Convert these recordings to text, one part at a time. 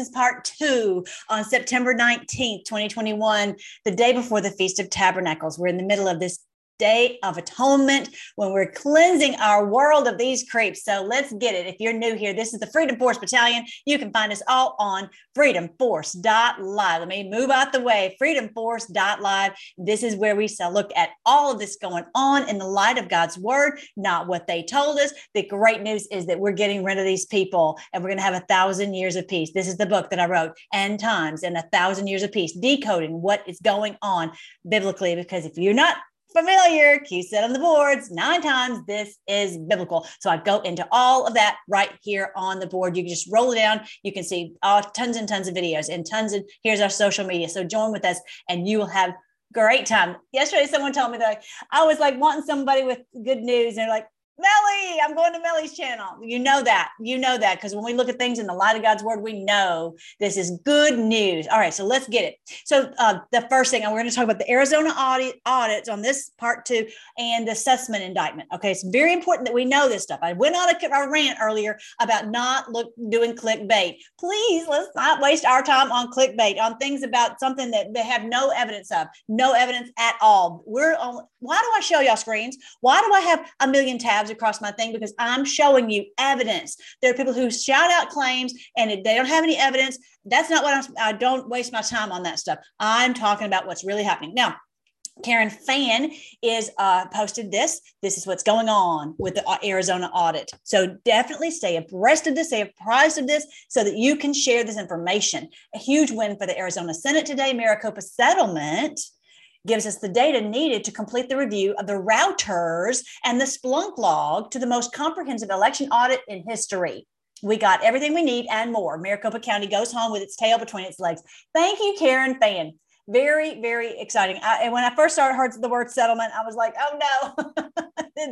Is part 2 on September 19th, 2021, the day before the Feast of Tabernacles. We're in the middle of this Day of Atonement when we're cleansing our world of these creeps. So let's get it. If you're new here, this is the Freedom Force Battalion. You can find us all on freedomforce.live. Let me move out the way. Freedomforce.live. This is where we look at all of this going on in the light of God's word, not what they told us. The great news is that we're getting rid of these people and we're going to have a thousand years of peace. This is the book that I wrote, End Times and a Thousand Years of Peace, decoding what is going on biblically. Because if you're not familiar, Q said on the boards nine times. This is biblical. So I go into all of that right here on the board. You can just roll it down. You can see uh, tons and tons of videos and tons of here's our social media. So join with us and you will have great time. Yesterday, someone told me that I was like wanting somebody with good news. And they're like, Melly, I'm going to Melly's channel. You know that. You know that because when we look at things in the light of God's word, we know this is good news. All right, so let's get it. So uh, the first thing, and we're going to talk about the Arizona audit audits on this part two and the Sussmann indictment. Okay, it's very important that we know this stuff. I went on a, a rant earlier about not look doing clickbait. Please, let's not waste our time on clickbait on things about something that they have no evidence of, no evidence at all. We're on. Why do I show y'all screens? Why do I have a million tabs? Across my thing because I'm showing you evidence. There are people who shout out claims and they don't have any evidence. That's not what I'm, I don't waste my time on that stuff. I'm talking about what's really happening. Now, Karen Fann is uh, posted this. This is what's going on with the uh, Arizona audit. So definitely stay abreast of this, stay apprised of this, so that you can share this information. A huge win for the Arizona Senate today. Maricopa settlement gives us the data needed to complete the review of the routers and the Splunk log to the most comprehensive election audit in history. We got everything we need and more. Maricopa County goes home with its tail between its legs. Thank you, Karen Fann very very exciting. I, and when i first started heard the word settlement i was like oh no.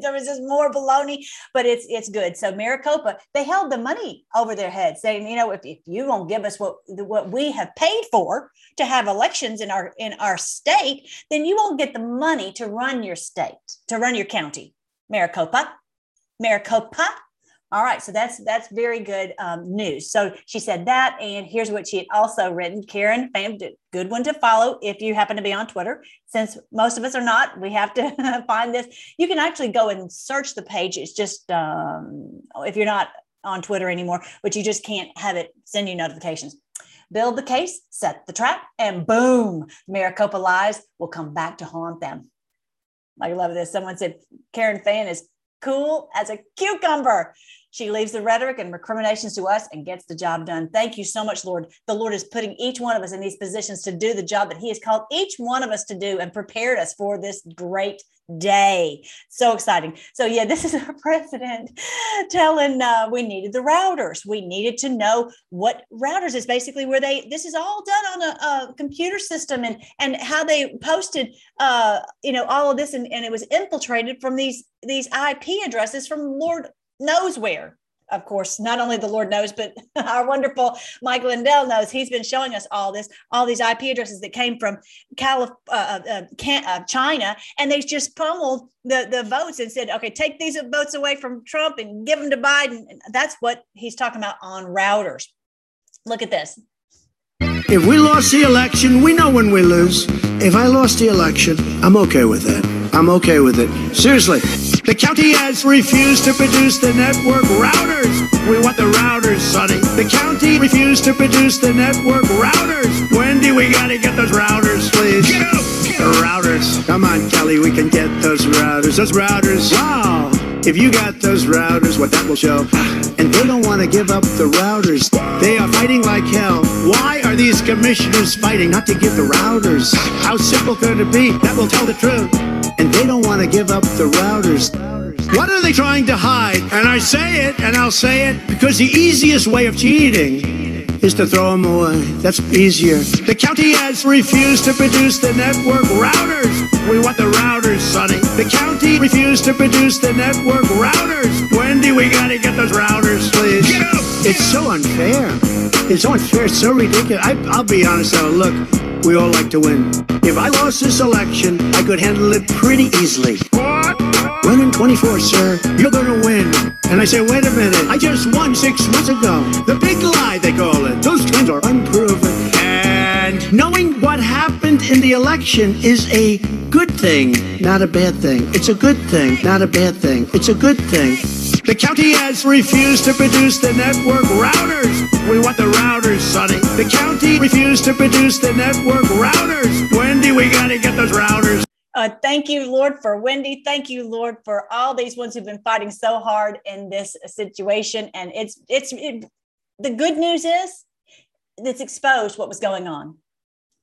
There was just more baloney but it's it's good. So maricopa they held the money over their heads saying you know if, if you won't give us what what we have paid for to have elections in our in our state then you won't get the money to run your state to run your county. Maricopa maricopa all right, so that's that's very good um, news. So she said that, and here's what she had also written. Karen, Fann, good one to follow if you happen to be on Twitter. Since most of us are not, we have to find this. You can actually go and search the page. It's just um, if you're not on Twitter anymore, but you just can't have it send you notifications. Build the case, set the trap, and boom, Maricopa lies will come back to haunt them. I love this. Someone said Karen Fann is cool as a cucumber. She leaves the rhetoric and recriminations to us and gets the job done. Thank you so much, Lord. The Lord is putting each one of us in these positions to do the job that He has called each one of us to do and prepared us for this great day. So exciting. So, yeah, this is our president telling uh, we needed the routers. We needed to know what routers is basically where they, this is all done on a, a computer system and, and how they posted, uh, you know, all of this and, and it was infiltrated from these, these IP addresses from Lord knows where. Of course, not only the Lord knows, but our wonderful Mike Lindell knows. He's been showing us all this, all these IP addresses that came from Calif- uh, uh, uh, uh, China, and they just pummeled the, the votes and said, okay, take these votes away from Trump and give them to Biden. That's what he's talking about on routers. Look at this. If we lost the election, we know when we lose. If I lost the election, I'm okay with that. I'm okay with it. Seriously. The county has refused to produce the network routers. We want the routers, Sonny. The county refused to produce the network routers. Wendy, we gotta get those routers, please. Get up! Get up. The routers. Come on, Kelly, we can get those routers. Those routers. Wow. If you got those routers, what that will show. And they don't want to give up the routers. They are fighting like hell. Why are these commissioners fighting not to give the routers? How simple could it be? That will tell the truth. And they don't want to give up the routers. What are they trying to hide? And I say it, and I'll say it, because the easiest way of cheating is to throw them away. That's easier. The county has refused to produce the network routers. We want the routers, Sonny. The county refused to produce the network routers. Wendy, we gotta get those routers, please. It's so unfair. It's so unfair. It's so ridiculous. I, I'll be honest. Though, look, we all like to win. If I lost this election, I could handle it pretty easily. One in 24, sir. You're gonna win. And I say, wait a minute. I just won six months ago. The big lie, they call it. Those claims are unproven. And knowing what happened in the election is a good thing, not a bad thing. It's a good thing, not a bad thing. It's a good thing. The county has refused to produce the network routers. We want the routers, Sonny. The county refused to produce the network routers. Wendy, we gotta get those routers. Uh, thank you, Lord, for Wendy. Thank you, Lord, for all these ones who've been fighting so hard in this situation. And it's it's it, the good news is it's exposed what was going on.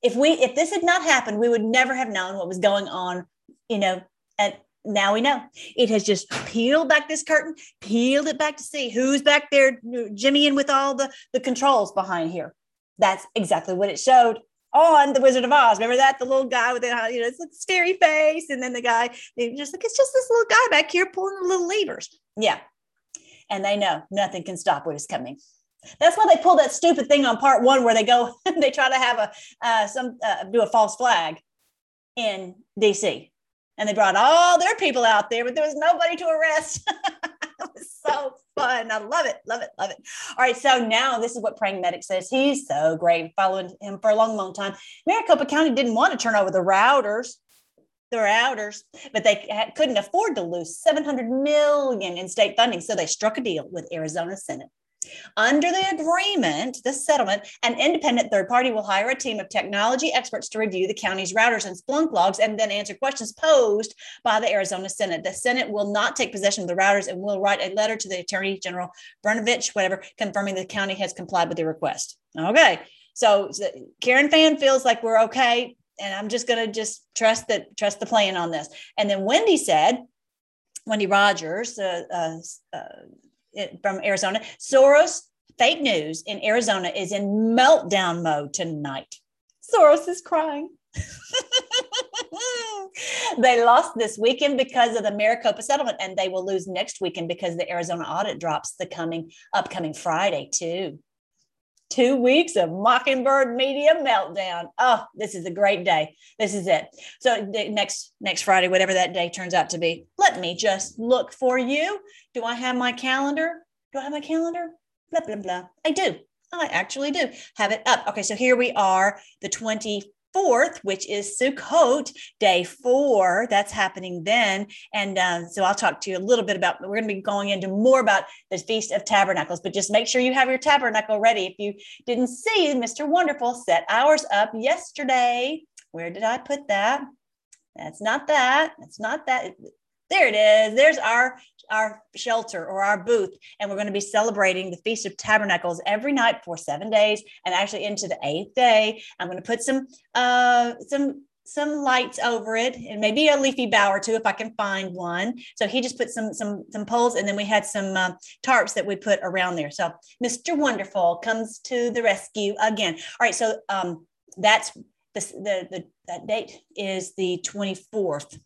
If we if this had not happened, we would never have known what was going on. You know, and now we know it has just peeled back this curtain, peeled it back to see who's back there, Jimmy, in with all the the controls behind here. That's exactly what it showed on the Wizard of Oz. Remember that the little guy with the you know a scary face, and then the guy they just like it's just this little guy back here pulling the little levers. Yeah, and they know nothing can stop what is coming. That's why they pull that stupid thing on part one where they go they try to have a uh, some uh, do a false flag in DC, and they brought all their people out there, but there was nobody to arrest. it was so fun. I love it, love it, love it. All right, so now this is what Praying Medic says. He's so great, following him for a long, long time. Maricopa County didn't want to turn over the routers, the routers, but they couldn't afford to lose 700 million in state funding, so they struck a deal with Arizona Senate. Under the agreement, the settlement, an independent third party will hire a team of technology experts to review the county's routers and Splunk logs and then answer questions posed by the Arizona Senate. The Senate will not take possession of the routers and will write a letter to the Attorney General Brnovich, whatever, confirming the county has complied with the request. Okay. So, so Karen Fann feels like we're okay. And I'm just going to just trust that, trust the plan on this. And then Wendy said, Wendy Rogers, uh, uh, uh, from Arizona. Soros fake news in Arizona is in meltdown mode tonight. Soros is crying. they lost this weekend because of the Maricopa settlement, and they will lose next weekend because the Arizona audit drops the coming upcoming Friday too. Two weeks of Mockingbird media meltdown. Oh, this is a great day. This is it. So next next Friday, whatever that day turns out to be, let me just look for you. Do I have my calendar? Do I have my calendar? Blah blah blah. I do. I actually do have it up. Okay, so here we are, the 20 4th, which is Sukkot, day four. That's happening then. And um, so I'll talk to you a little bit about, we're going to be going into more about the Feast of Tabernacles, but just make sure you have your tabernacle ready. If you didn't see, Mr. Wonderful set ours up yesterday. Where did I put that? That's not that. That's not that. There it is. There's our our shelter or our booth, and we're going to be celebrating the Feast of Tabernacles every night for seven days, and actually into the eighth day. I'm going to put some uh some some lights over it and maybe a leafy bower too if i can find one. So he just put some some some poles and then we had some uh, tarps that we put around there. So mr wonderful comes to the rescue again. All right so um that's the the, the that date is the 24th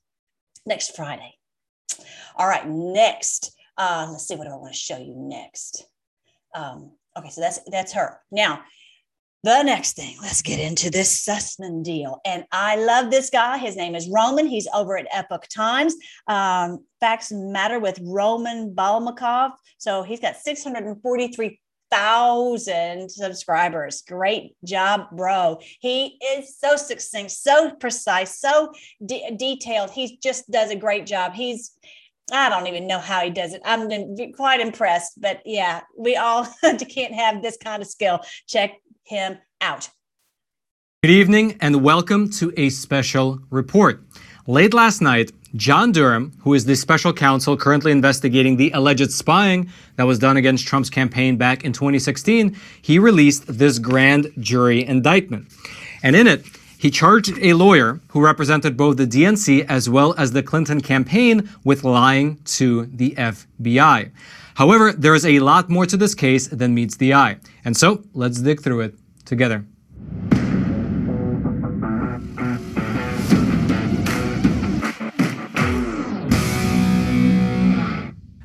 next friday all right, next. Uh, let's see what I want to show you next. Um, okay, so that's that's her. Now, the next thing, let's get into this Sussmann deal. And I love this guy. His name is Roman. He's over at Epoch Times. Um, Facts Matter with Roman Balmakov. So he's got 643,000 subscribers. Great job, bro. He is so succinct, so precise, so de- detailed. He just does a great job. He's I don't even know how he does it. I'm quite impressed, but yeah, we all can't have this kind of skill. Check him out. Good evening and welcome to a special report. Late last night, John Durham, who is the special counsel currently investigating the alleged spying that was done against Trump's campaign back in 2016, he released this grand jury indictment. And in it, he charged a lawyer who represented both the DNC as well as the Clinton campaign with lying to the FBI. However, there is a lot more to this case than meets the eye. And so let's dig through it together.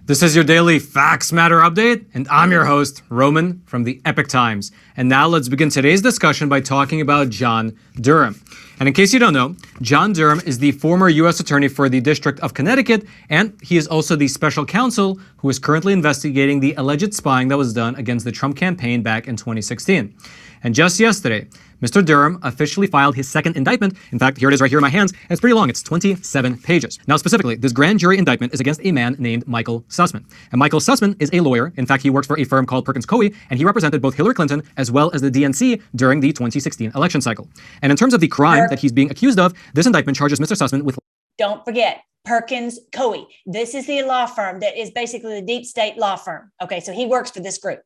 This is your daily Facts Matter update, and I'm your host, Roman from the Epoch Times. And now let's begin today's discussion by talking about John Durham. And in case you don't know, John Durham is the former U.S. Attorney for the District of Connecticut, and he is also the special counsel who is currently investigating the alleged spying that was done against the Trump campaign back in 2016. And just yesterday, Mr. Durham officially filed his second indictment. In fact, here it is right here in my hands, and it's pretty long. It's 27 pages. Now, specifically, this grand jury indictment is against a man named Michael Sussmann. And Michael Sussmann is a lawyer. In fact, he works for a firm called Perkins Coie, and he represented both Hillary Clinton as well as the DNC during the 2016 election cycle. And in terms of the crime that he's being accused of, this indictment charges Mr. Sussmann with don't forget Perkins Coie. This is the law firm that is basically the deep state law firm. Okay, so he works for this group.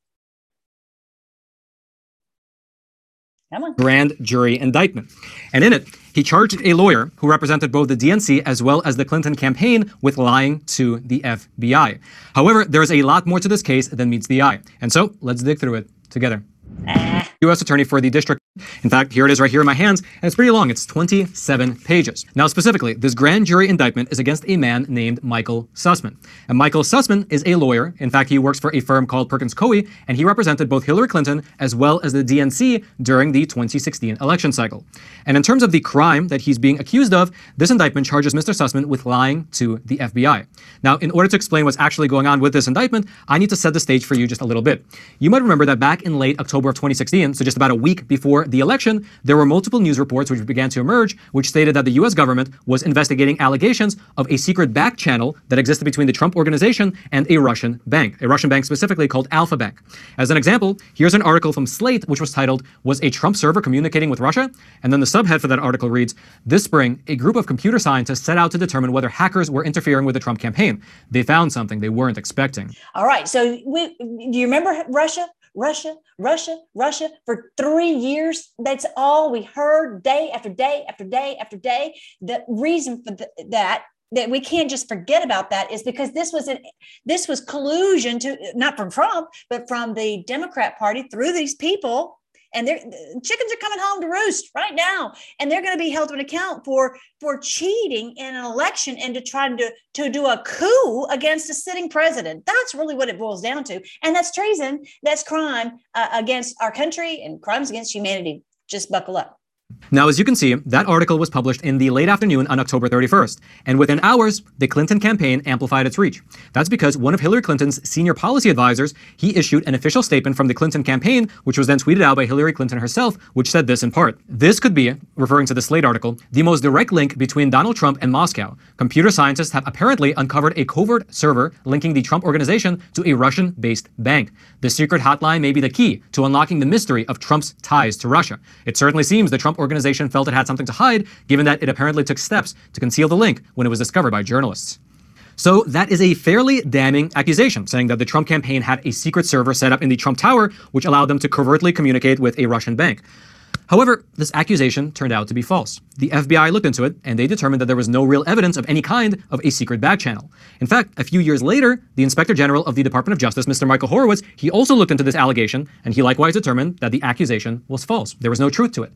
Grand jury indictment. And in it, he charged a lawyer who represented both the DNC as well as the Clinton campaign with lying to the FBI. However, there is a lot more to this case than meets the eye. And so let's dig through it together. Ah. U.S. Attorney for the District. In fact, here it is right here in my hands, and it's pretty long. It's 27 pages. Now, specifically, this grand jury indictment is against a man named Michael Sussmann. And Michael Sussmann is a lawyer. In fact, he works for a firm called Perkins Coie, and he represented both Hillary Clinton as well as the DNC during the 2016 election cycle. And in terms of the crime that he's being accused of, this indictment charges Mr. Sussmann with lying to the FBI. Now, in order to explain what's actually going on with this indictment, I need to set the stage for you just a little bit. You might remember that back in late October of 2016, so just about a week before the election, there were multiple news reports which began to emerge, which stated that the US government was investigating allegations of a secret back channel that existed between the Trump organization and a Russian bank, a Russian bank specifically called Alfa Bank. As an example, here's an article from Slate which was titled, Was a Trump server communicating with Russia? And then the subhead for that article reads, This spring, a group of computer scientists set out to determine whether hackers were interfering with the Trump campaign. They found something they weren't expecting. All right. So we, do you remember Russia? Russia, Russia, Russia for three years. That's all we heard day after day after day after day. The reason for the, that that we can't just forget about that is because this was an this was collusion to not from Trump but from the Democrat Party through these people and their chickens are coming home to roost right now and they're going to be held to an account for for cheating in an election and to try to to do a coup against a sitting president. That's really what it boils down to. And that's treason that's crime uh, against our country and crimes against humanity. Just buckle up now, as you can see, that article was published in the late afternoon on October 31st, and within hours, the Clinton campaign amplified its reach. That's because one of Hillary Clinton's senior policy advisors, he issued an official statement from the Clinton campaign, which was then tweeted out by Hillary Clinton herself, which said this in part. This could be, referring to the Slate article, the most direct link between Donald Trump and Moscow. Computer scientists have apparently uncovered a covert server linking the Trump organization to a Russian-based bank. The secret hotline may be the key to unlocking the mystery of Trump's ties to Russia. It certainly seems the Trump organization felt it had something to hide, given that it apparently took steps to conceal the link when it was discovered by journalists. So that is a fairly damning accusation, saying that the Trump campaign had a secret server set up in the Trump Tower, which allowed them to covertly communicate with a Russian bank. However, this accusation turned out to be false. The FBI looked into it, and they determined that there was no real evidence of any kind of a secret back channel. In fact, a few years later, the Inspector General of the Department of Justice, Mr. Michael Horowitz, he also looked into this allegation, and he likewise determined that the accusation was false. There was no truth to it.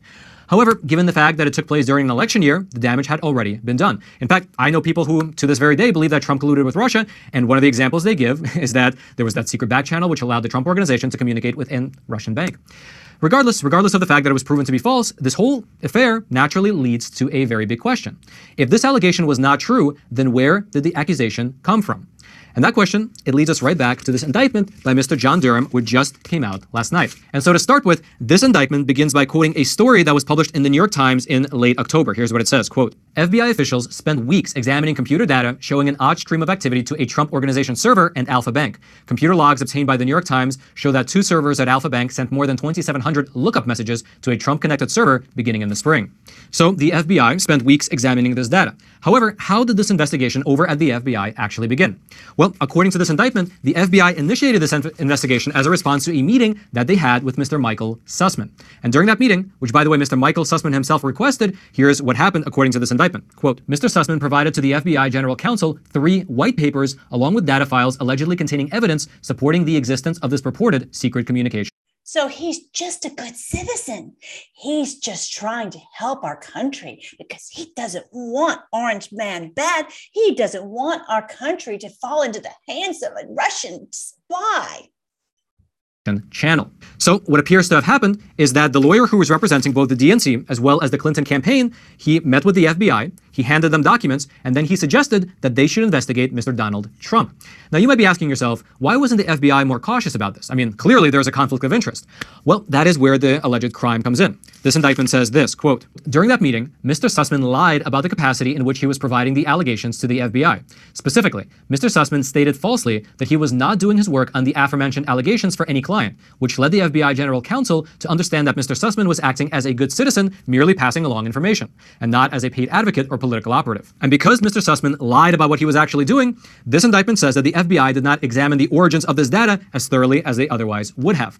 However, given the fact that it took place during an election year, the damage had already been done. In fact, I know people who, to this very day, believe that Trump colluded with Russia, and one of the examples they give is that there was that secret back channel which allowed the Trump organization to communicate with a Russian bank. Regardless, regardless of the fact that it was proven to be false, this whole affair naturally leads to a very big question. If this allegation was not true, then where did the accusation come from? And that question, it leads us right back to this indictment by Mr. John Durham, which just came out last night. And so to start with, this indictment begins by quoting a story that was published in the New York Times in late October. Here's what it says, quote, FBI officials spent weeks examining computer data showing an odd stream of activity to a Trump organization server and Alfa Bank. Computer logs obtained by the New York Times show that two servers at Alfa Bank sent more than 2,700 lookup messages to a Trump-connected server beginning in the spring. So the FBI spent weeks examining this data. However, how did this investigation over at the FBI actually begin? Well, according to this indictment, the FBI initiated this investigation as a response to a meeting that they had with Mr. Michael Sussmann. And during that meeting, which by the way Mr. Michael Sussmann himself requested, here's what happened according to this indictment. Quote, Mr. Sussmann provided to the FBI General Counsel three white papers along with data files allegedly containing evidence supporting the existence of this purported secret communication. So he's just a good citizen. He's just trying to help our country because he doesn't want Orange Man bad. He doesn't want our country to fall into the hands of a Russian spy channel. So what appears to have happened is that the lawyer who was representing both the DNC as well as the Clinton campaign, he met with the FBI, he handed them documents, and then he suggested that they should investigate Mr. Donald Trump. Now, you might be asking yourself, why wasn't the FBI more cautious about this? I mean, clearly there's a conflict of interest. Well, that is where the alleged crime comes in. This indictment says this, quote, During that meeting, Mr. Sussmann lied about the capacity in which he was providing the allegations to the FBI. Specifically, Mr. Sussmann stated falsely that he was not doing his work on the aforementioned allegations for any client, which led the FBI general counsel to understand that Mr. Sussmann was acting as a good citizen, merely passing along information, and not as a paid advocate or political operative. And because Mr. Sussmann lied about what he was actually doing, this indictment says that the FBI did not examine the origins of this data as thoroughly as they otherwise would have.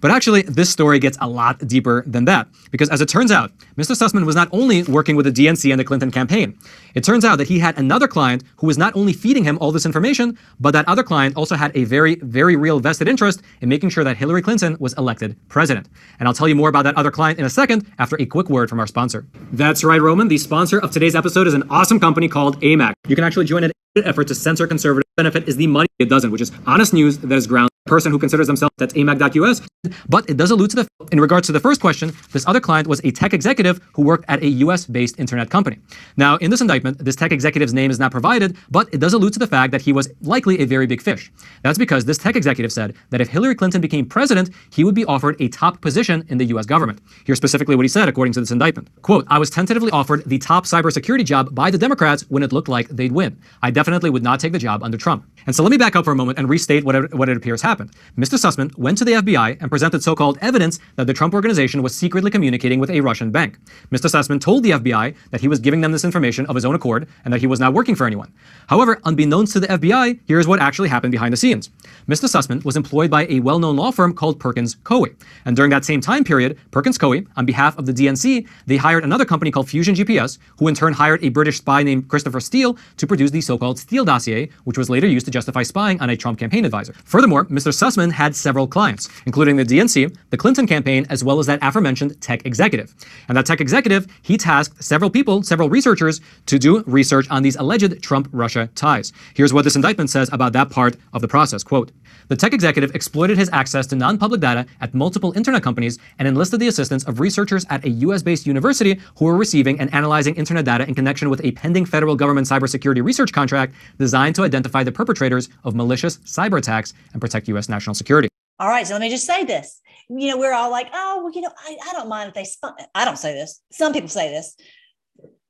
But actually, this story gets a lot deeper than that. Because as it turns out, Mr. Sussmann was not only working with the DNC and the Clinton campaign. It turns out that he had another client who was not only feeding him all this information, but that other client also had a very, very real vested interest in making sure that Hillary Clinton was elected president. And I'll tell you more about that other client in a second after a quick word from our sponsor. That's right, Roman. The sponsor of today's episode is an awesome company called AMAC. You can actually join an effort to censor conservative benefit is the money it doesn't, which is honest news that is grounded person who considers themselves that's amac.us but it does allude to the in regards to the first question this other client was a tech executive who worked at a us based internet company. Now in this indictment this tech executive's name is not provided but it does allude to the fact that he was likely a very big fish. That's because this tech executive said that if hillary clinton became president he would be offered a top position in the us government. Here's specifically what he said according to this indictment. Quote i was tentatively offered the top cybersecurity job by the democrats when it looked like they'd win. I definitely would not take the job under trump. And so let me back up for a moment and restate what it, what it appears happened happened. Mr. Sussmann went to the FBI and presented so called evidence that the Trump organization was secretly communicating with a Russian bank. Mr. Sussmann told the FBI that he was giving them this information of his own accord and that he was not working for anyone. However, unbeknownst to the FBI, here's what actually happened behind the scenes. Mr. Sussmann was employed by a well known law firm called Perkins Coie. And during that same time period, Perkins Coie, on behalf of the DNC, they hired another company called Fusion GPS, who in turn hired a British spy named Christopher Steele to produce the so called Steele dossier, which was later used to justify spying on a Trump campaign advisor. Furthermore, Mr. Sussmann had several clients, including the DNC, the Clinton campaign, as well as that aforementioned tech executive. And that tech executive, he tasked several people, several researchers, to do research on these alleged Trump Russia ties. Here's what this indictment says about that part of the process. Quote, the tech executive exploited his access to non public data at multiple internet companies and enlisted the assistance of researchers at a US based university who were receiving and analyzing internet data in connection with a pending federal government cybersecurity research contract designed to identify the perpetrators of malicious cyber attacks and protect US national security. All right, so let me just say this. You know, we're all like, oh, well, you know, I, I don't mind if they. I don't say this. Some people say this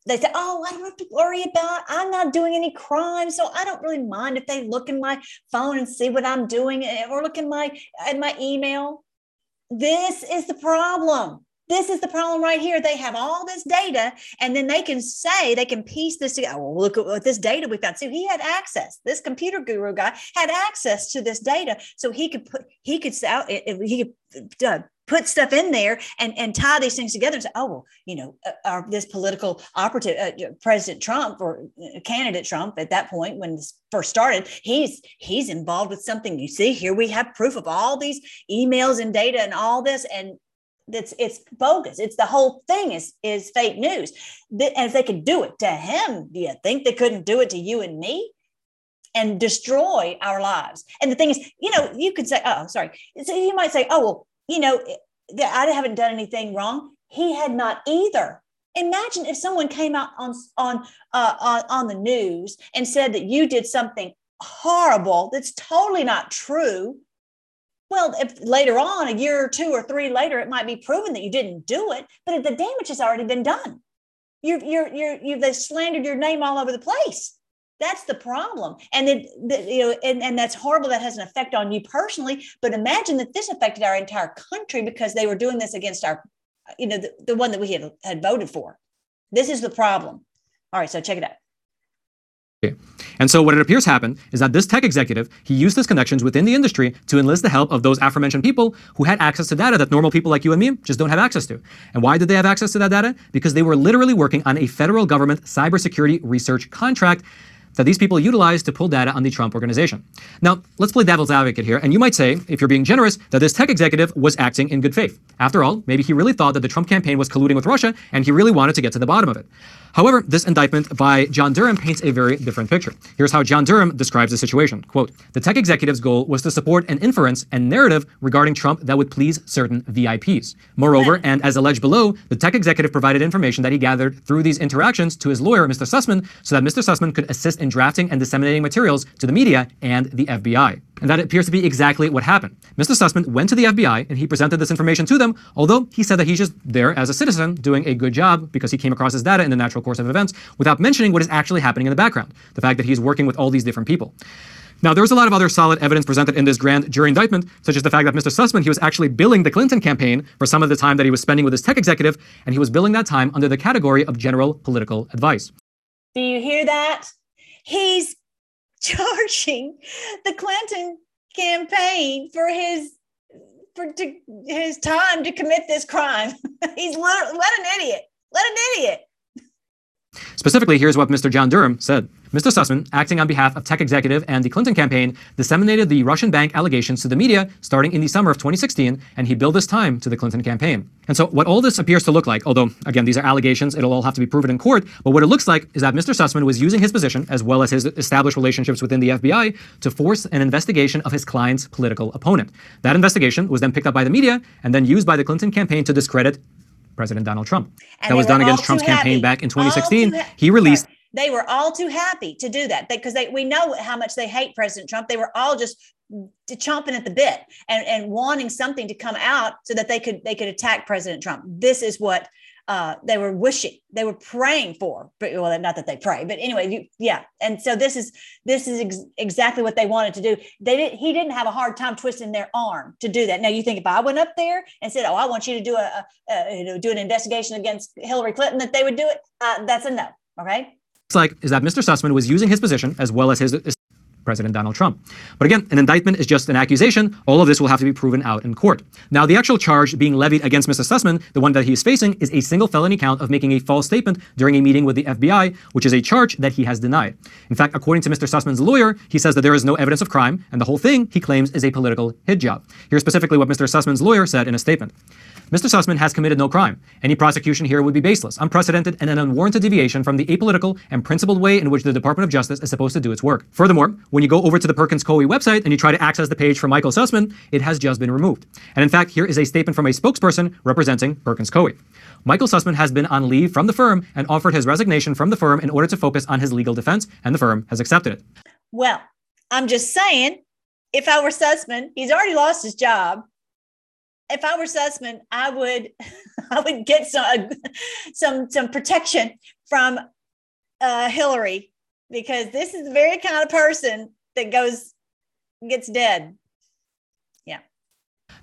they say, "Oh, I don't have to worry about. I'm not doing any crime, so I don't really mind if they look in my phone and see what I'm doing, eh, or look in my in my email." This is the problem. This is the problem right here. They have all this data, and then they can say they can piece this together. Well, look at what this data we found. So he had access. This computer guru guy had access to this data, so he could put he could he could uh, put stuff in there and, and tie these things together and say, oh, well, you know, uh, our, this political operative, uh, President Trump or uh, candidate Trump at that point when this first started, he's he's involved with something. You see, here we have proof of all these emails and data and all this, and that's it's bogus. It's the whole thing is is fake news. And if they could do it to him, do you think they couldn't do it to you and me? and destroy our lives. And the thing is, you know, you could say, oh, sorry. So you might say, oh, well, you know, I haven't done anything wrong. He had not either. Imagine if someone came out on on uh, on, on the news and said that you did something horrible that's totally not true. Well, if later on, a year or two or three later, it might be proven that you didn't do it, but the damage has already been done. You've you're, you're, you've slandered your name all over the place. That's the problem. And then, the, you know, and, and that's horrible. That has an effect on you personally. But imagine that this affected our entire country because they were doing this against our, you know, the, the one that we had, had voted for. This is the problem. All right. So check it out. And so what it appears happened is that this tech executive, he used his connections within the industry to enlist the help of those aforementioned people who had access to data that normal people like you and me just don't have access to. And why did they have access to that data? Because they were literally working on a federal government cybersecurity research contract that these people utilized to pull data on the Trump organization. Now, let's play devil's advocate here, and you might say, if you're being generous, that this tech executive was acting in good faith. After all, maybe he really thought that the Trump campaign was colluding with Russia, and he really wanted to get to the bottom of it. However, this indictment by John Durham paints a very different picture. Here's how John Durham describes the situation. Quote, the tech executive's goal was to support an inference and narrative regarding Trump that would please certain VIPs. Moreover, and as alleged below, the tech executive provided information that he gathered through these interactions to his lawyer, Mr. Sussmann, so that Mr. Sussmann could assist in drafting and disseminating materials to the media and the FBI. And that appears to be exactly what happened. Mr. Sussmann went to the FBI and he presented this information to them, although he said that he's just there as a citizen doing a good job because he came across his data in the natural course of events without mentioning what is actually happening in the background the fact that he's working with all these different people. Now, there's a lot of other solid evidence presented in this grand jury indictment, such as the fact that Mr. Sussmann, he was actually billing the Clinton campaign for some of the time that he was spending with his tech executive, and he was billing that time under the category of general political advice. Do you hear that? He's charging the Clinton campaign for his for to, his time to commit this crime. He's what an idiot. What an idiot. Specifically, here's what Mr. John Durham said. Mr. Sussmann, acting on behalf of tech executive and the Clinton campaign, disseminated the Russian bank allegations to the media starting in the summer of 2016, and he billed this time to the Clinton campaign. And so, what all this appears to look like, although, again, these are allegations, it'll all have to be proven in court, but what it looks like is that Mr. Sussmann was using his position, as well as his established relationships within the FBI, to force an investigation of his client's political opponent. That investigation was then picked up by the media and then used by the Clinton campaign to discredit President Donald Trump. And that was done against Trump's campaign back in 2016. Ha- he released. They were all too happy to do that because they, we know how much they hate President Trump. They were all just chomping at the bit and, and wanting something to come out so that they could they could attack President Trump. This is what uh, they were wishing, they were praying for. But well, not that they pray, but anyway, you, yeah. And so this is this is ex- exactly what they wanted to do. They did. He didn't have a hard time twisting their arm to do that. Now you think if I went up there and said, "Oh, I want you to do a, a you know do an investigation against Hillary Clinton," that they would do it. Uh, that's a no. Okay. It's like is that Mr. Sussmann was using his position as well as his President Donald Trump. But again, an indictment is just an accusation. All of this will have to be proven out in court. Now, the actual charge being levied against Mr. Sussmann, the one that he is facing, is a single felony count of making a false statement during a meeting with the FBI, which is a charge that he has denied. In fact, according to Mr. Sussmann's lawyer, he says that there is no evidence of crime, and the whole thing, he claims, is a political hit job. Here's specifically what Mr. Sussmann's lawyer said in a statement. Mr. Sussmann has committed no crime. Any prosecution here would be baseless, unprecedented, and an unwarranted deviation from the apolitical and principled way in which the Department of Justice is supposed to do its work. Furthermore, when you go over to the Perkins Coie website and you try to access the page for Michael Sussmann, it has just been removed. And in fact, here is a statement from a spokesperson representing Perkins Coie. Michael Sussmann has been on leave from the firm and offered his resignation from the firm in order to focus on his legal defense, and the firm has accepted it. Well, I'm just saying, if I were Sussmann, he's already lost his job if I were Sussmann, I would I would get some some some protection from uh, Hillary because this is the very kind of person that goes gets dead.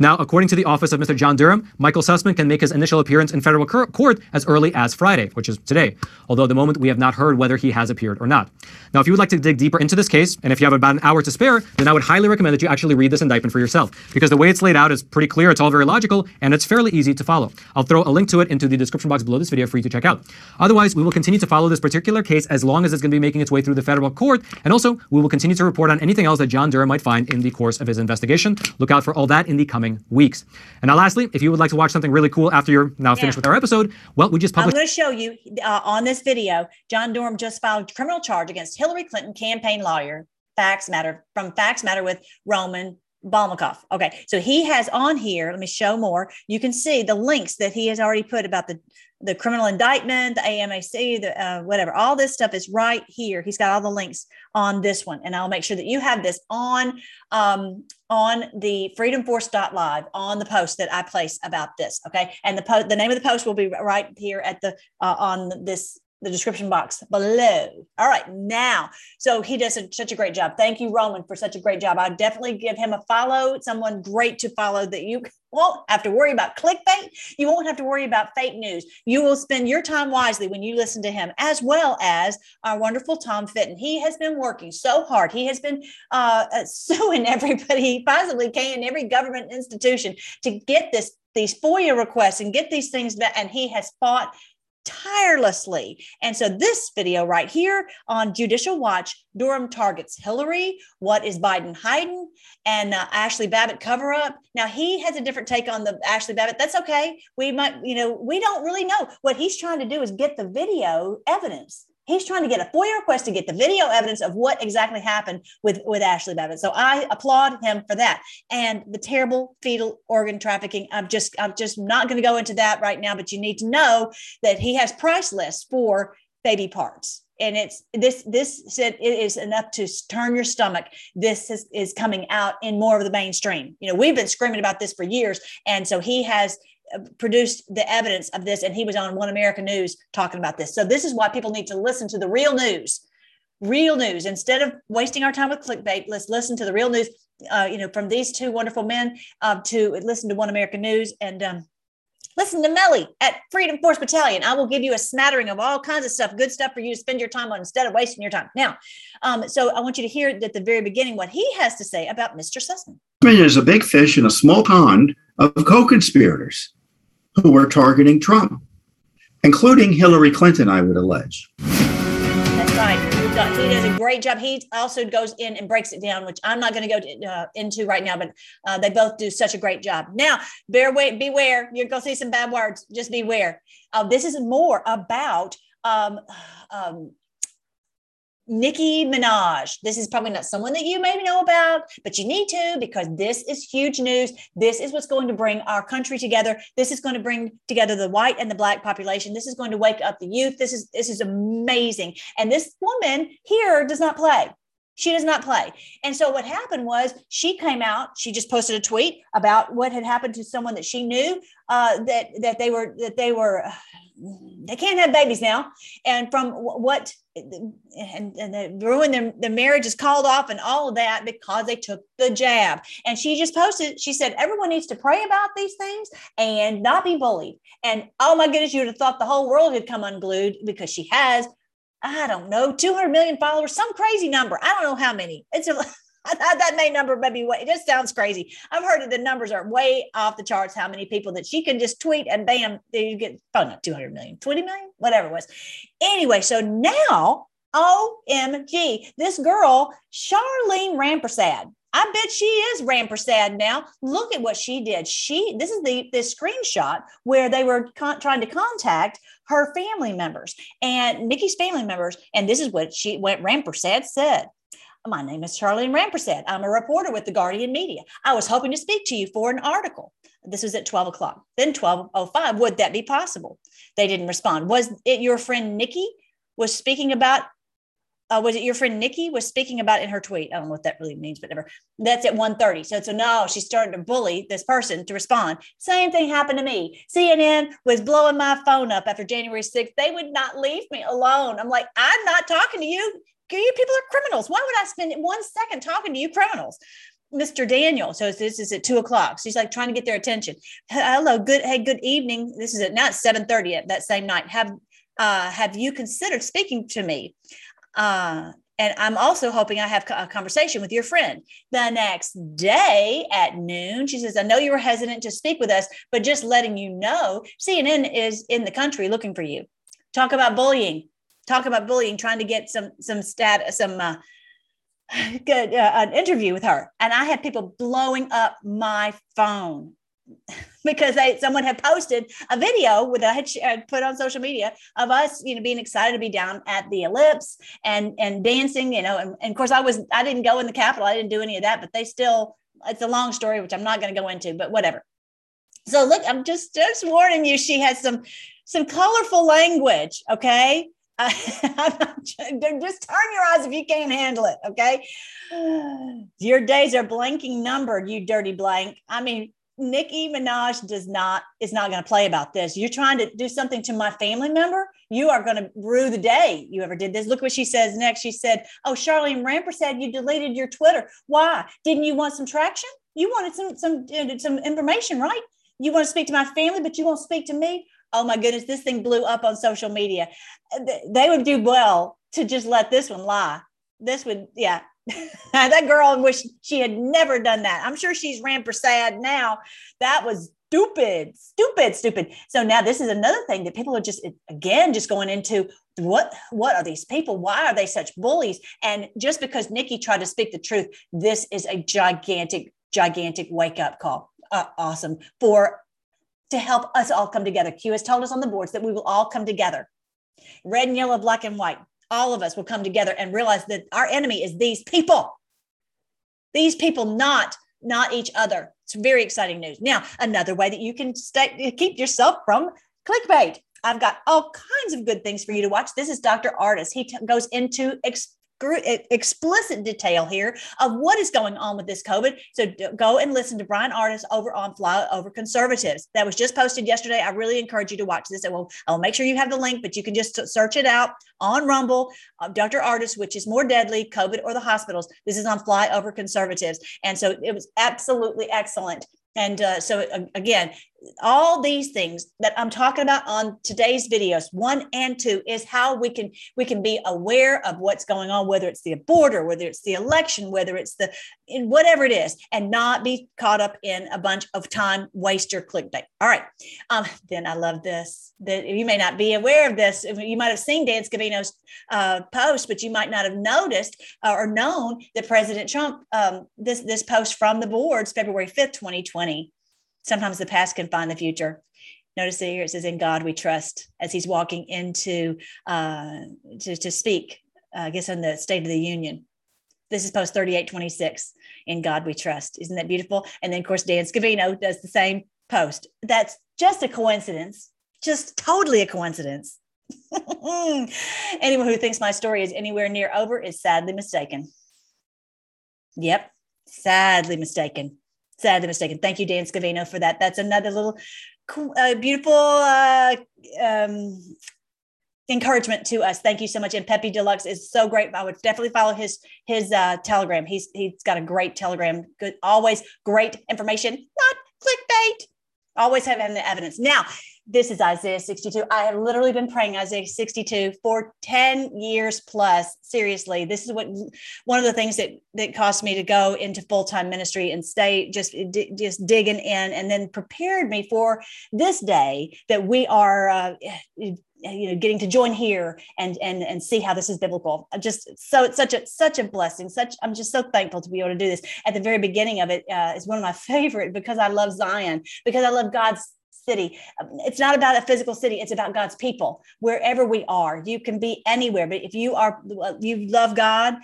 Now, according to the office of Mr. John Durham, Michael Sussmann can make his initial appearance in federal court as early as Friday, which is today, although at the moment we have not heard whether he has appeared or not. Now, if you would like to dig deeper into this case, and if you have about an hour to spare, then I would highly recommend that you actually read this indictment for yourself, because the way it's laid out is pretty clear, it's all very logical, and it's fairly easy to follow. I'll throw a link to it into the description box below this video for you to check out. Otherwise, we will continue to follow this particular case as long as it's going to be making its way through the federal court, and also we will continue to report on anything else that John Durham might find in the course of his investigation. Look out for all that in the coming weeks. And now, lastly, if you would like to watch something really cool after you're now finished with our episode, well, we just published. I'm going to show you uh, on this video. John Durham just filed criminal charge against Hillary Clinton campaign lawyer, Facts Matter, from Facts Matter with Roman Balmakov. Okay, so he has on here. Let me show more. You can see the links that he has already put about the the criminal indictment, the AMAC, the uh, whatever. All this stuff is right here. He's got all the links on this one, and I'll make sure that you have this on um, on the freedomforce.live on the post that I place about this. Okay, and the post, the name of the post will be right here at the uh, on this the description box below. All right, now, so he does a, such a great job. Thank you, Roman, for such a great job. I definitely give him a follow, someone great to follow that you won't have to worry about clickbait. You won't have to worry about fake news. You will spend your time wisely when you listen to him, as well as our wonderful Tom Fitton. He has been working so hard. He has been uh, uh suing everybody he possibly can, every government institution, to get this these FOIA requests and get these things back. And he has fought tirelessly. And so, this video right here on Judicial Watch Durham targets Hillary. What is Biden hiding? And uh, Ashley Babbitt cover up. Now, he has a different take on the Ashley Babbitt. That's okay. We might, you know, we don't really know. What he's trying to do is get the video evidence He's trying to get a FOIA request to get the video evidence of what exactly happened with, with Ashley Babbitt. So I applaud him for that. And the terrible fetal organ trafficking. I'm just I'm just not going to go into that right now, but you need to know that he has price lists for baby parts. And it's this this said it is enough to turn your stomach. This is, is coming out in more of the mainstream. You know, we've been screaming about this for years. And so he has produced the evidence of this and he was on one American news talking about this. So this is why people need to listen to the real news real news. Instead of wasting our time with clickbait let's listen to the real news uh, you know from these two wonderful men uh, to listen to one American news. And um, listen to melly at freedom force battalion. I will give you a smattering of all kinds of stuff good stuff for you to spend your time on instead of wasting your time. Now um, so i want you to hear at the very beginning what he has to say about mr sussmann. There's a big fish in a small pond of co-conspirators who were targeting Trump, including Hillary Clinton, I would allege. That's right. He does a great job. He also goes in and breaks it down, which I'm not going to go uh, into right now, but uh, they both do such a great job. Now, bear wait, beware. You're going to see some bad words. Just beware. Uh, this is more about um, um, Nicki Minaj. This is probably not someone that you maybe know about, but you need to because this is huge news. This is what's going to bring our country together. This is going to bring together the white and the black population. This is going to wake up the youth. This is this is amazing. And this woman here does not play. She does not play. And so what happened was she came out, she just posted a tweet about what had happened to someone that she knew uh, that that they were that they were they can't have babies now. And from what and, and they ruined their, their marriage is called off and all of that because they took the jab. And she just posted, she said, everyone needs to pray about these things and not be bullied. And oh my goodness, you would have thought the whole world had come unglued because she has, I don't know, 200 million followers, some crazy number. I don't know how many. It's a that may number maybe it just sounds crazy. I've heard that the numbers are way off the charts. How many people that she can just tweet and bam, you get oh not 200 million, 20 million, whatever it was. Anyway, so now OMG, this girl, Charlene Rampersad. I bet she is Rampersad now. Look at what she did. She this is the this screenshot where they were con- trying to contact her family members and Nicki's family members, and this is what she what Rampersad said. My name is Charlene Rampersad. I'm a reporter with the Guardian Media. I was hoping to speak to you for an article. This was at 12 o'clock. Then 12.05, would that be possible? They didn't respond. Was it your friend Nicki was speaking about uh, was it your friend Nicki was speaking about in her tweet? I don't know what that really means, but never. That's at 1.30. So, so no, she's starting to bully this person to respond. Same thing happened to me. CNN was blowing my phone up after January 6th. They would not leave me alone. I'm like, I'm not talking to you you people are criminals. Why would I spend one second talking to you criminals? Mr. Daniel. So this is at two o'clock. So he's like trying to get their attention. Hello, good. Hey, good evening. This is at not seven thirty at that same night. Have uh, have you considered speaking to me? Uh, and I'm also hoping I have a conversation with your friend. The next day at noon, she says, I know you were hesitant to speak with us, but just letting you know, CNN is in the country looking for you. Talk about bullying talk about bullying, trying to get some some stat some uh, good uh, an interview with her, and I had people blowing up my phone because they someone had posted a video with a had put on social media of us you know being excited to be down at the ellipse and and dancing you know and, and of course i was i didn't go in the capitol. I didn't do any of that but they still it's a long story which i'm not going to go into but whatever. So look i'm just just warning you she has some some colorful language okay just turn your eyes if you can't handle it. Okay. Your days are blanking numbered, you dirty blank. I mean, Nicki Minaj does not is not going to play about this. You're trying to do something to my family member. You are going to rue the day you ever did this. Look what she says next. She said, "Oh, Charlene Rampersad you deleted your Twitter. Why? Didn't you want some traction? You wanted some some uh, some information, right? You want to speak to my family, but you won't speak to me oh my goodness, this thing blew up on social media. They would do well to just let this one lie. This would, yeah, that girl wish she had never done that. I'm sure she's ran for sad now. That was stupid, stupid, stupid. So now this is another thing that people are just again just going into what what are these people? Why are they such bullies? And just because Nicki tried to speak the truth, this is a gigantic, gigantic wake up call. Uh, awesome for to help us all come together. Q has told us on the boards that we will all come together, red and yellow, black and white. All of us will come together and realize that our enemy is these people. These people, not not each other. It's very exciting news. Now, another way that you can stay, keep yourself from clickbait. I've got all kinds of good things for you to watch. This is Dr. Ardis. He t- goes into explicit detail here of what is going on with this COVID. So go and listen to Bryan Ardis over on Flyover Conservatives. That was just posted yesterday. I really encourage you to watch this. I will, I will make sure you have the link, but you can just search it out on Rumble. Uh, Dr. Ardis, which is more deadly, COVID or the hospitals. This is on Flyover Conservatives. And so it was absolutely excellent. And uh, so, again, all these things that I'm talking about on today's videos, one and two, is how we can we can be aware of what's going on, whether it's the border, whether it's the election, whether it's the in whatever it is, and not be caught up in a bunch of time waster clickbait. All right. Um, then I love this. That you may not be aware of this. You might have seen Dan Scavino's uh, post, but you might not have noticed uh, or known that President Trump um, this this post from the boards, February fifth, twenty twenty sometimes the past can find the future. Notice here it says, "In God we trust." As he's walking into uh, to, to speak, uh, I guess in the State of the Union. This is post thirty-eight twenty-six. In God we trust. Isn't that beautiful? And then, of course, Dan Scavino does the same post. That's just a coincidence. Just totally a coincidence. Anyone who thinks my story is anywhere near over is sadly mistaken. Yep, sadly mistaken sadly mistaken. Thank you, Dan Scavino, for that. That's another little uh, beautiful uh, um, encouragement to us. Thank you so much. And Pepe Deluxe is so great. I would definitely follow his his uh, Telegram. He's he's got a great Telegram. Good, always great information. Not clickbait. Always having the evidence. Now, this is Isaiah 62. I have literally been praying Isaiah 62 for 10 years plus. Seriously, this is what one of the things that that caused me to go into full-time ministry and stay just just digging in and then prepared me for this day that we are uh, you know getting to join here and and and see how this is biblical just so it's such a such a blessing such i'm just so thankful to be able to do this at the very beginning of it uh, is one of my favorite because i love zion because i love god's city. Um, it's not about a physical city, it's about God's people. Wherever we are, you can be anywhere, but if you are you love God,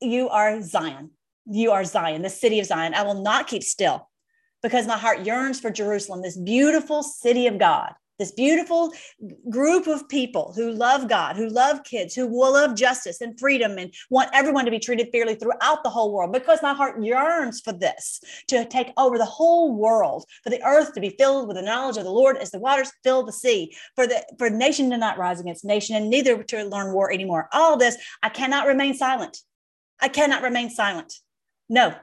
you are Zion. You are Zion, the city of Zion. I will not keep still because my heart yearns for Jerusalem, this beautiful city of God this beautiful group of people who love God, who love kids, who will love justice and freedom and want everyone to be treated fairly throughout the whole world because my heart yearns for this to take over the whole world, for the earth to be filled with the knowledge of the Lord as the waters fill the sea, for the for nation to not rise against nation and neither to learn war anymore. All this, I cannot remain silent. I cannot remain silent. No,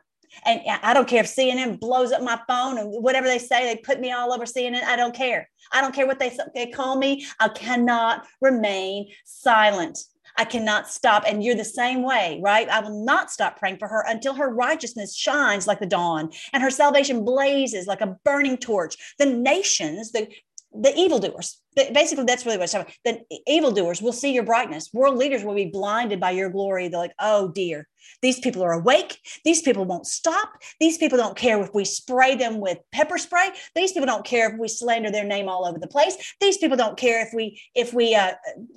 and I don't care if CNN blows up my phone and whatever they say, they put me all over CNN. I don't care. I don't care what they, they call me. I cannot remain silent. I cannot stop. And you're the same way, right? I will not stop praying for her until her righteousness shines like the dawn and her salvation blazes like a burning torch. The nations, the the evildoers. Basically, that's really what's happening. The evildoers will see your brightness. World leaders will be blinded by your glory. They're like, oh dear, these people are awake. These people won't stop. These people don't care if we spray them with pepper spray. These people don't care if we slander their name all over the place. These people don't care if we if we uh,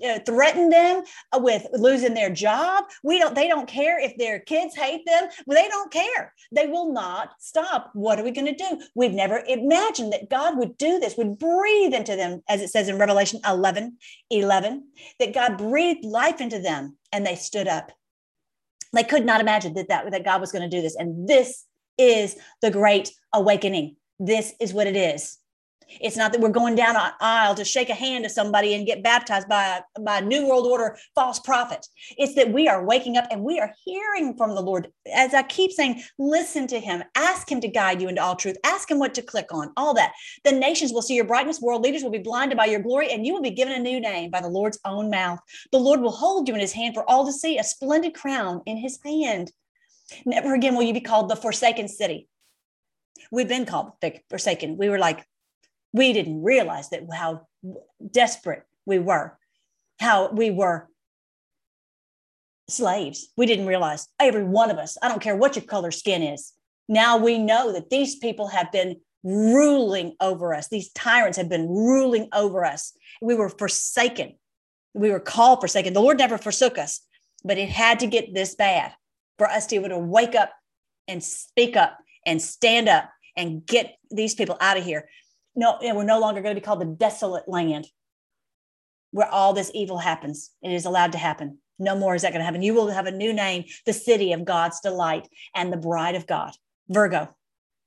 uh, threaten them with losing their job. We don't. They don't care if their kids hate them. They don't care. They will not stop. What are we going to do? We've never imagined that God would do this. Would breathe into them, as it says in Revelation 11, 11, that God breathed life into them, and they stood up they could not imagine that, that, that God was going to do this. And this is the great awakening. This is what it is. It's not that we're going down an aisle to shake a hand to somebody and get baptized by a, by a New World Order false prophet. It's that we are waking up and we are hearing from the Lord. As I keep saying, listen to Him, ask Him to guide you into all truth, ask Him what to click on, all that. The nations will see your brightness, world leaders will be blinded by your glory, and you will be given a new name by the Lord's own mouth. The Lord will hold you in His hand for all to see, a splendid crown in His hand. Never again will you be called the forsaken city. We've been called forsaken. We were like, we didn't realize that how desperate we were, how we were slaves. We didn't realize every one of us, I don't care what your color skin is. Now we know that these people have been ruling over us. These tyrants have been ruling over us. We were forsaken. We were called forsaken. The Lord never forsook us, but it had to get this bad for us to be able to wake up and speak up and stand up and get these people out of here no, we're no longer going to be called the desolate land where all this evil happens. It is allowed to happen. No more is that going to happen. You will have a new name, the city of God's delight and the bride of God. Virgo.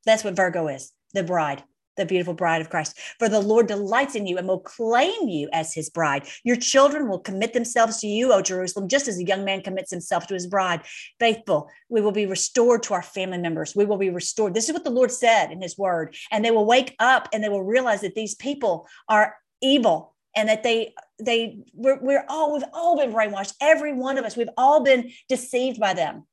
That's what Virgo is, the bride the beautiful bride of Christ. For the Lord delights in you and will claim you as his bride. Your children will commit themselves to you, O Jerusalem, just as a young man commits himself to his bride. Faithful, we will be restored to our family members. We will be restored. This is what the Lord said in his word. And they will wake up and they will realize that these people are evil and that they they we're, we're all we've all been brainwashed every one of us we've all been deceived by them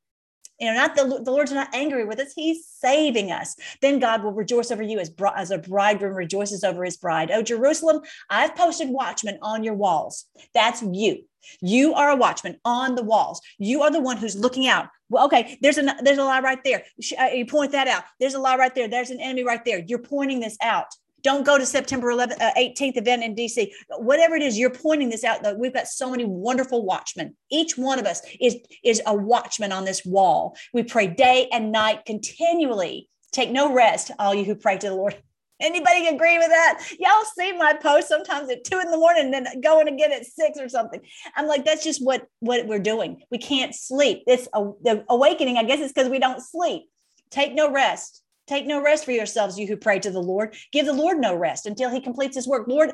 you know, not the, the Lord's not angry with us. He's saving us. Then God will rejoice over you as, as a bridegroom rejoices over his bride. Oh, Jerusalem, I've posted watchmen on your walls. That's you. You are a watchman on the walls. You are the one who's looking out. Well, okay, there's a there's a lie right there. Uh, you point that out. There's a lie right there. There's an enemy right there. You're pointing this out. Don't go to September 11th, uh, 18th event in DC. Whatever it is, you're pointing this out. That we've got so many wonderful watchmen. Each one of us is is a watchman on this wall. We pray day and night continually. Take no rest, all you who pray to the Lord. Anybody agree with that? Y'all see my post sometimes at two in the morning, and then going again at six or something. I'm like, that's just what what we're doing. We can't sleep. It's the awakening. I guess it's because we don't sleep. Take no rest. Take no rest for yourselves, you who pray to the Lord. Give the Lord no rest until he completes his work. Lord,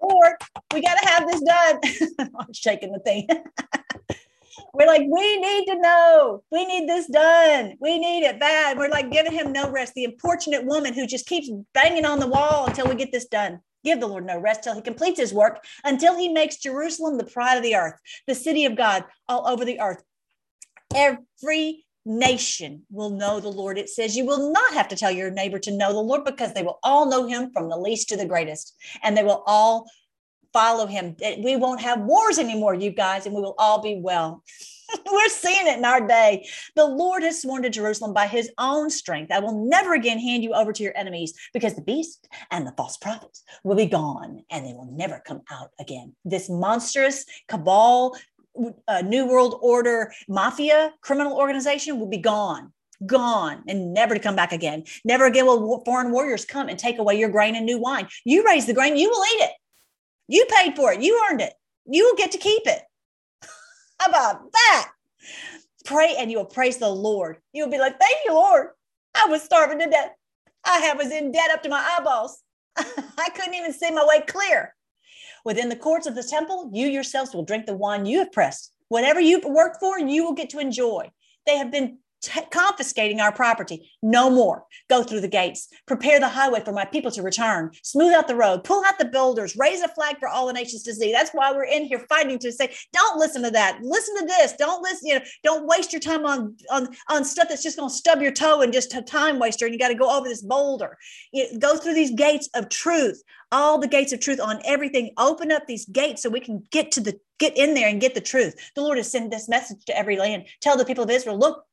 Lord, we got to have this done. I'm shaking the thing. We're like, we need to know. We need this done. We need it bad. We're like giving him no rest. The importunate woman who just keeps banging on the wall until we get this done. Give the Lord no rest till he completes his work, until he makes Jerusalem the pride of the earth, the city of God all over the earth. Every nation will know the Lord. It says you will not have to tell your neighbor to know the Lord because they will all know him from the least to the greatest, and they will all follow him. Eh, we won't have wars anymore, you guys, and we will all be well. We're seeing it in our day. The Lord has sworn to Jerusalem by his own strength, I will never again hand you over to your enemies because the beast and the false prophets will be gone and they will never come out again. This monstrous cabal uh, New World Order mafia criminal organization will be gone, gone, and never to come back again. Never again will foreign warriors come and take away your grain and new wine. You raise the grain, you will eat it. You paid for it, you earned it. You will get to keep it. How about that? Pray and you will praise the Lord. You'll be like, Thank you, Lord. I was starving to death. I was in debt up to my eyeballs. I couldn't even see my way clear. Within the courts of the temple, you yourselves will drink the wine you have pressed. Whatever you've worked for, you will get to enjoy. They have been T- confiscating our property. No more. Go through the gates. Prepare the highway for my people to return. Smooth out the road. Pull out the builders. Raise a flag for all the nations to see. That's why we're in here fighting to say, don't listen to that. Listen to this. Don't listen. You know, don't waste your time on on on stuff that's just going to stub your toe and just a time waster. And you got to go over this boulder. You go through these gates of truth. All the gates of truth on everything. Open up these gates so we can get to the get in there and get the truth. The Lord has sent this message to every land. Tell the people of Israel, look,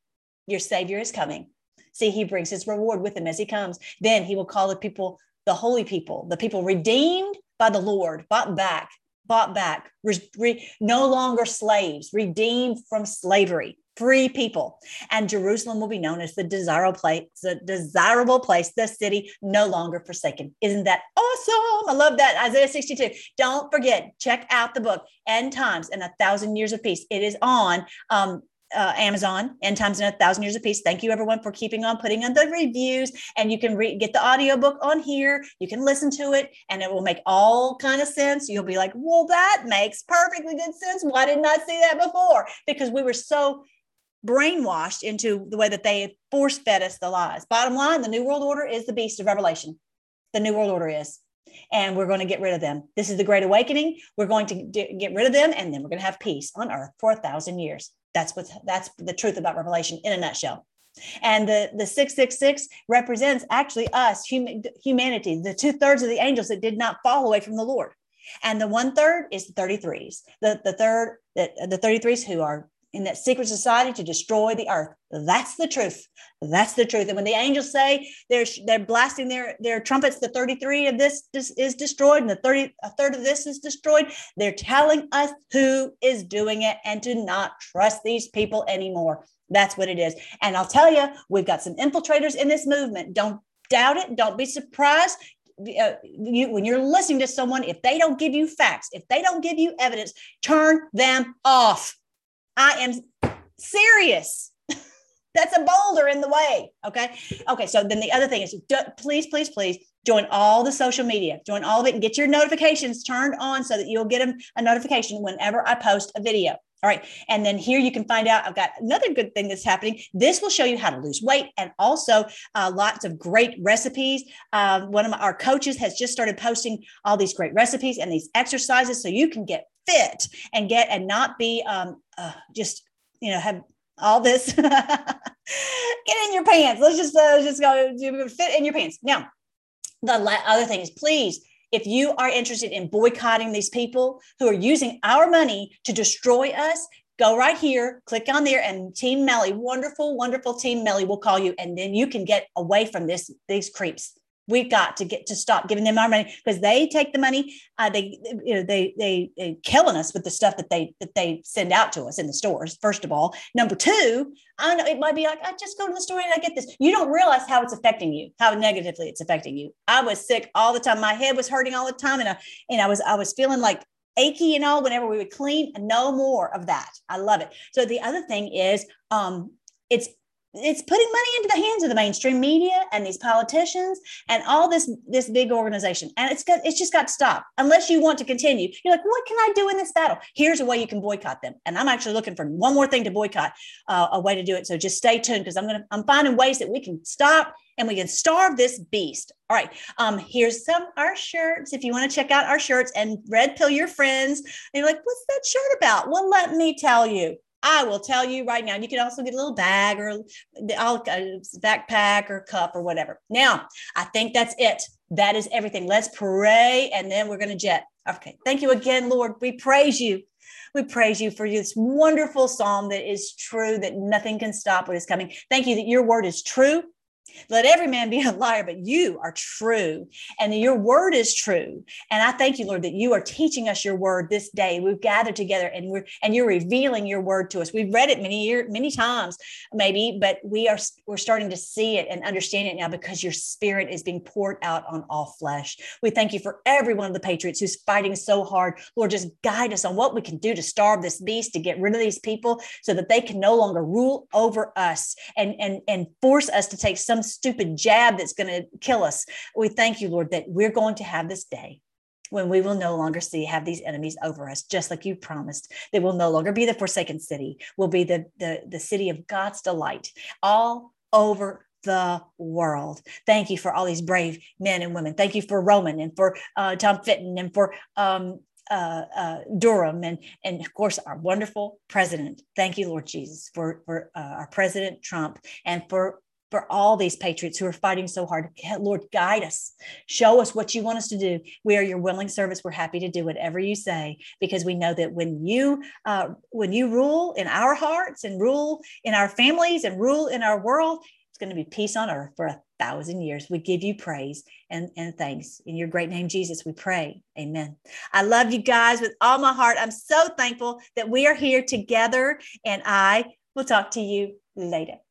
your Savior is coming. See, he brings his reward with him as he comes. Then he will call the people the holy people, the people redeemed by the Lord, bought back, bought back, re, re, no longer slaves, redeemed from slavery, free people. And Jerusalem will be known as the desirable place, the desirable place, the city no longer forsaken. Isn't that awesome? I love that. Isaiah 62. Don't forget, check out the book End Times and a Thousand Years of Peace. It is on um, uh, Amazon, End Times in a Thousand Years of Peace. Thank you, everyone, for keeping on putting on the reviews. And you can re- get the audiobook on here. You can listen to it, and it will make all kind of sense. You'll be like, well, that makes perfectly good sense. Why didn't I see that before? Because we were so brainwashed into the way that they force fed us the lies. Bottom line, the New World Order is the beast of Revelation. The New World Order is and we're going to get rid of them. This is the Great Awakening. We're going to get rid of them, and then we're going to have peace on earth for a thousand years. That's what that's the truth about Revelation in a nutshell. And the, the 666 represents actually us, human, humanity, the two thirds of the angels that did not fall away from the Lord. And the one third is the 33s, the, the third, the, the 33s who are in that secret society to destroy the earth. That's the truth. That's the truth. And when the angels say they're they're blasting their their trumpets, the 33 of this, is destroyed and the 30 a third of this is destroyed, they're telling us who is doing it and to not trust these people anymore. That's what it is. And I'll tell you, we've got some infiltrators in this movement. Don't doubt it. Don't be surprised. Uh, you, when you're listening to someone, if they don't give you facts, if they don't give you evidence, turn them off I am serious. That's a boulder in the way. Okay. Okay. So then the other thing is please, please, please join all the social media, join all of it and get your notifications turned on so that you'll get a, a notification whenever I post a video. All right. And then here you can find out I've got another good thing that's happening. This will show you how to lose weight and also uh, lots of great recipes. Uh, one of my, our coaches has just started posting all these great recipes and these exercises so you can get fit and get and not be um, uh, just you know have all this. Get in your pants. Let's just uh, just go fit in your pants. Now the other thing is please if you are interested in boycotting these people who are using our money to destroy us go right here, click on there, and Team Melly, wonderful, wonderful Team Melly will call you, and then you can get away from this these creeps we've got to get to stop giving them our money because they take the money uh, they you know they, they they killing us with the stuff that they that they send out to us in the stores first of all. Number two i know it might be like i just go to the store and i get this. You don't realize how it's affecting you how negatively it's affecting you. I was sick all the time. My head was hurting all the time and i and i was i was feeling like achy and all whenever we would clean no more of that. I love it. So the other thing is um it's it's putting money into the hands of the mainstream media and these politicians and all this this big organization. And it's got it's just got to stop unless you want to continue. You're like what can i do in this battle? Here's a way you can boycott them. And i'm actually looking for one more thing to boycott uh, a way to do it. So just stay tuned because i'm gonna i'm finding ways that we can stop and we can starve this beast. All right um here's some our shirts. If you want to check out our shirts and red pill your friends and you're like what's that shirt about? Well let me tell you I will tell you right now. You can also get a little bag or a uh, backpack or cup or whatever. Now, I think that's it. That is everything. Let's pray and then we're going to jet. Okay. Thank you again, Lord. We praise you. We praise you for this wonderful psalm that is true, that nothing can stop what is coming. Thank you that your word is true let every man be a liar, but you are true and your word is true. And I thank you, Lord, that you are teaching us your word this day. We've gathered together and we're and you're revealing your word to us. We've read it many years, many times, maybe, but we are we're starting to see it and understand it now because your spirit is being poured out on all flesh. We thank you for every one of the patriots who's fighting so hard. Lord, just guide us on what we can do to starve this beast, to get rid of these people so that they can no longer rule over us and and and force us to take some stupid jab that's going to kill us. We thank you, Lord, that we're going to have this day when we will no longer see have these enemies over us just like you promised they will no longer be the forsaken city will be the the, the city of god's delight all over the world. Thank you for all these brave men and women. Thank you for Roman and for uh, Tom Fitton and for um, uh, uh, Durham and and of course our wonderful president. Thank you, Lord Jesus, for for uh, our president Trump and for for all these patriots who are fighting so hard. Lord, guide us. Show us what you want us to do. We are your willing service. We're happy to do whatever you say because we know that when you uh, when you rule in our hearts and rule in our families and rule in our world, it's going to be peace on earth for a thousand years. We give you praise and, and thanks. In your great name, Jesus, we pray. Amen. I love you guys with all my heart. I'm so thankful that we are here together, and I will talk to you later.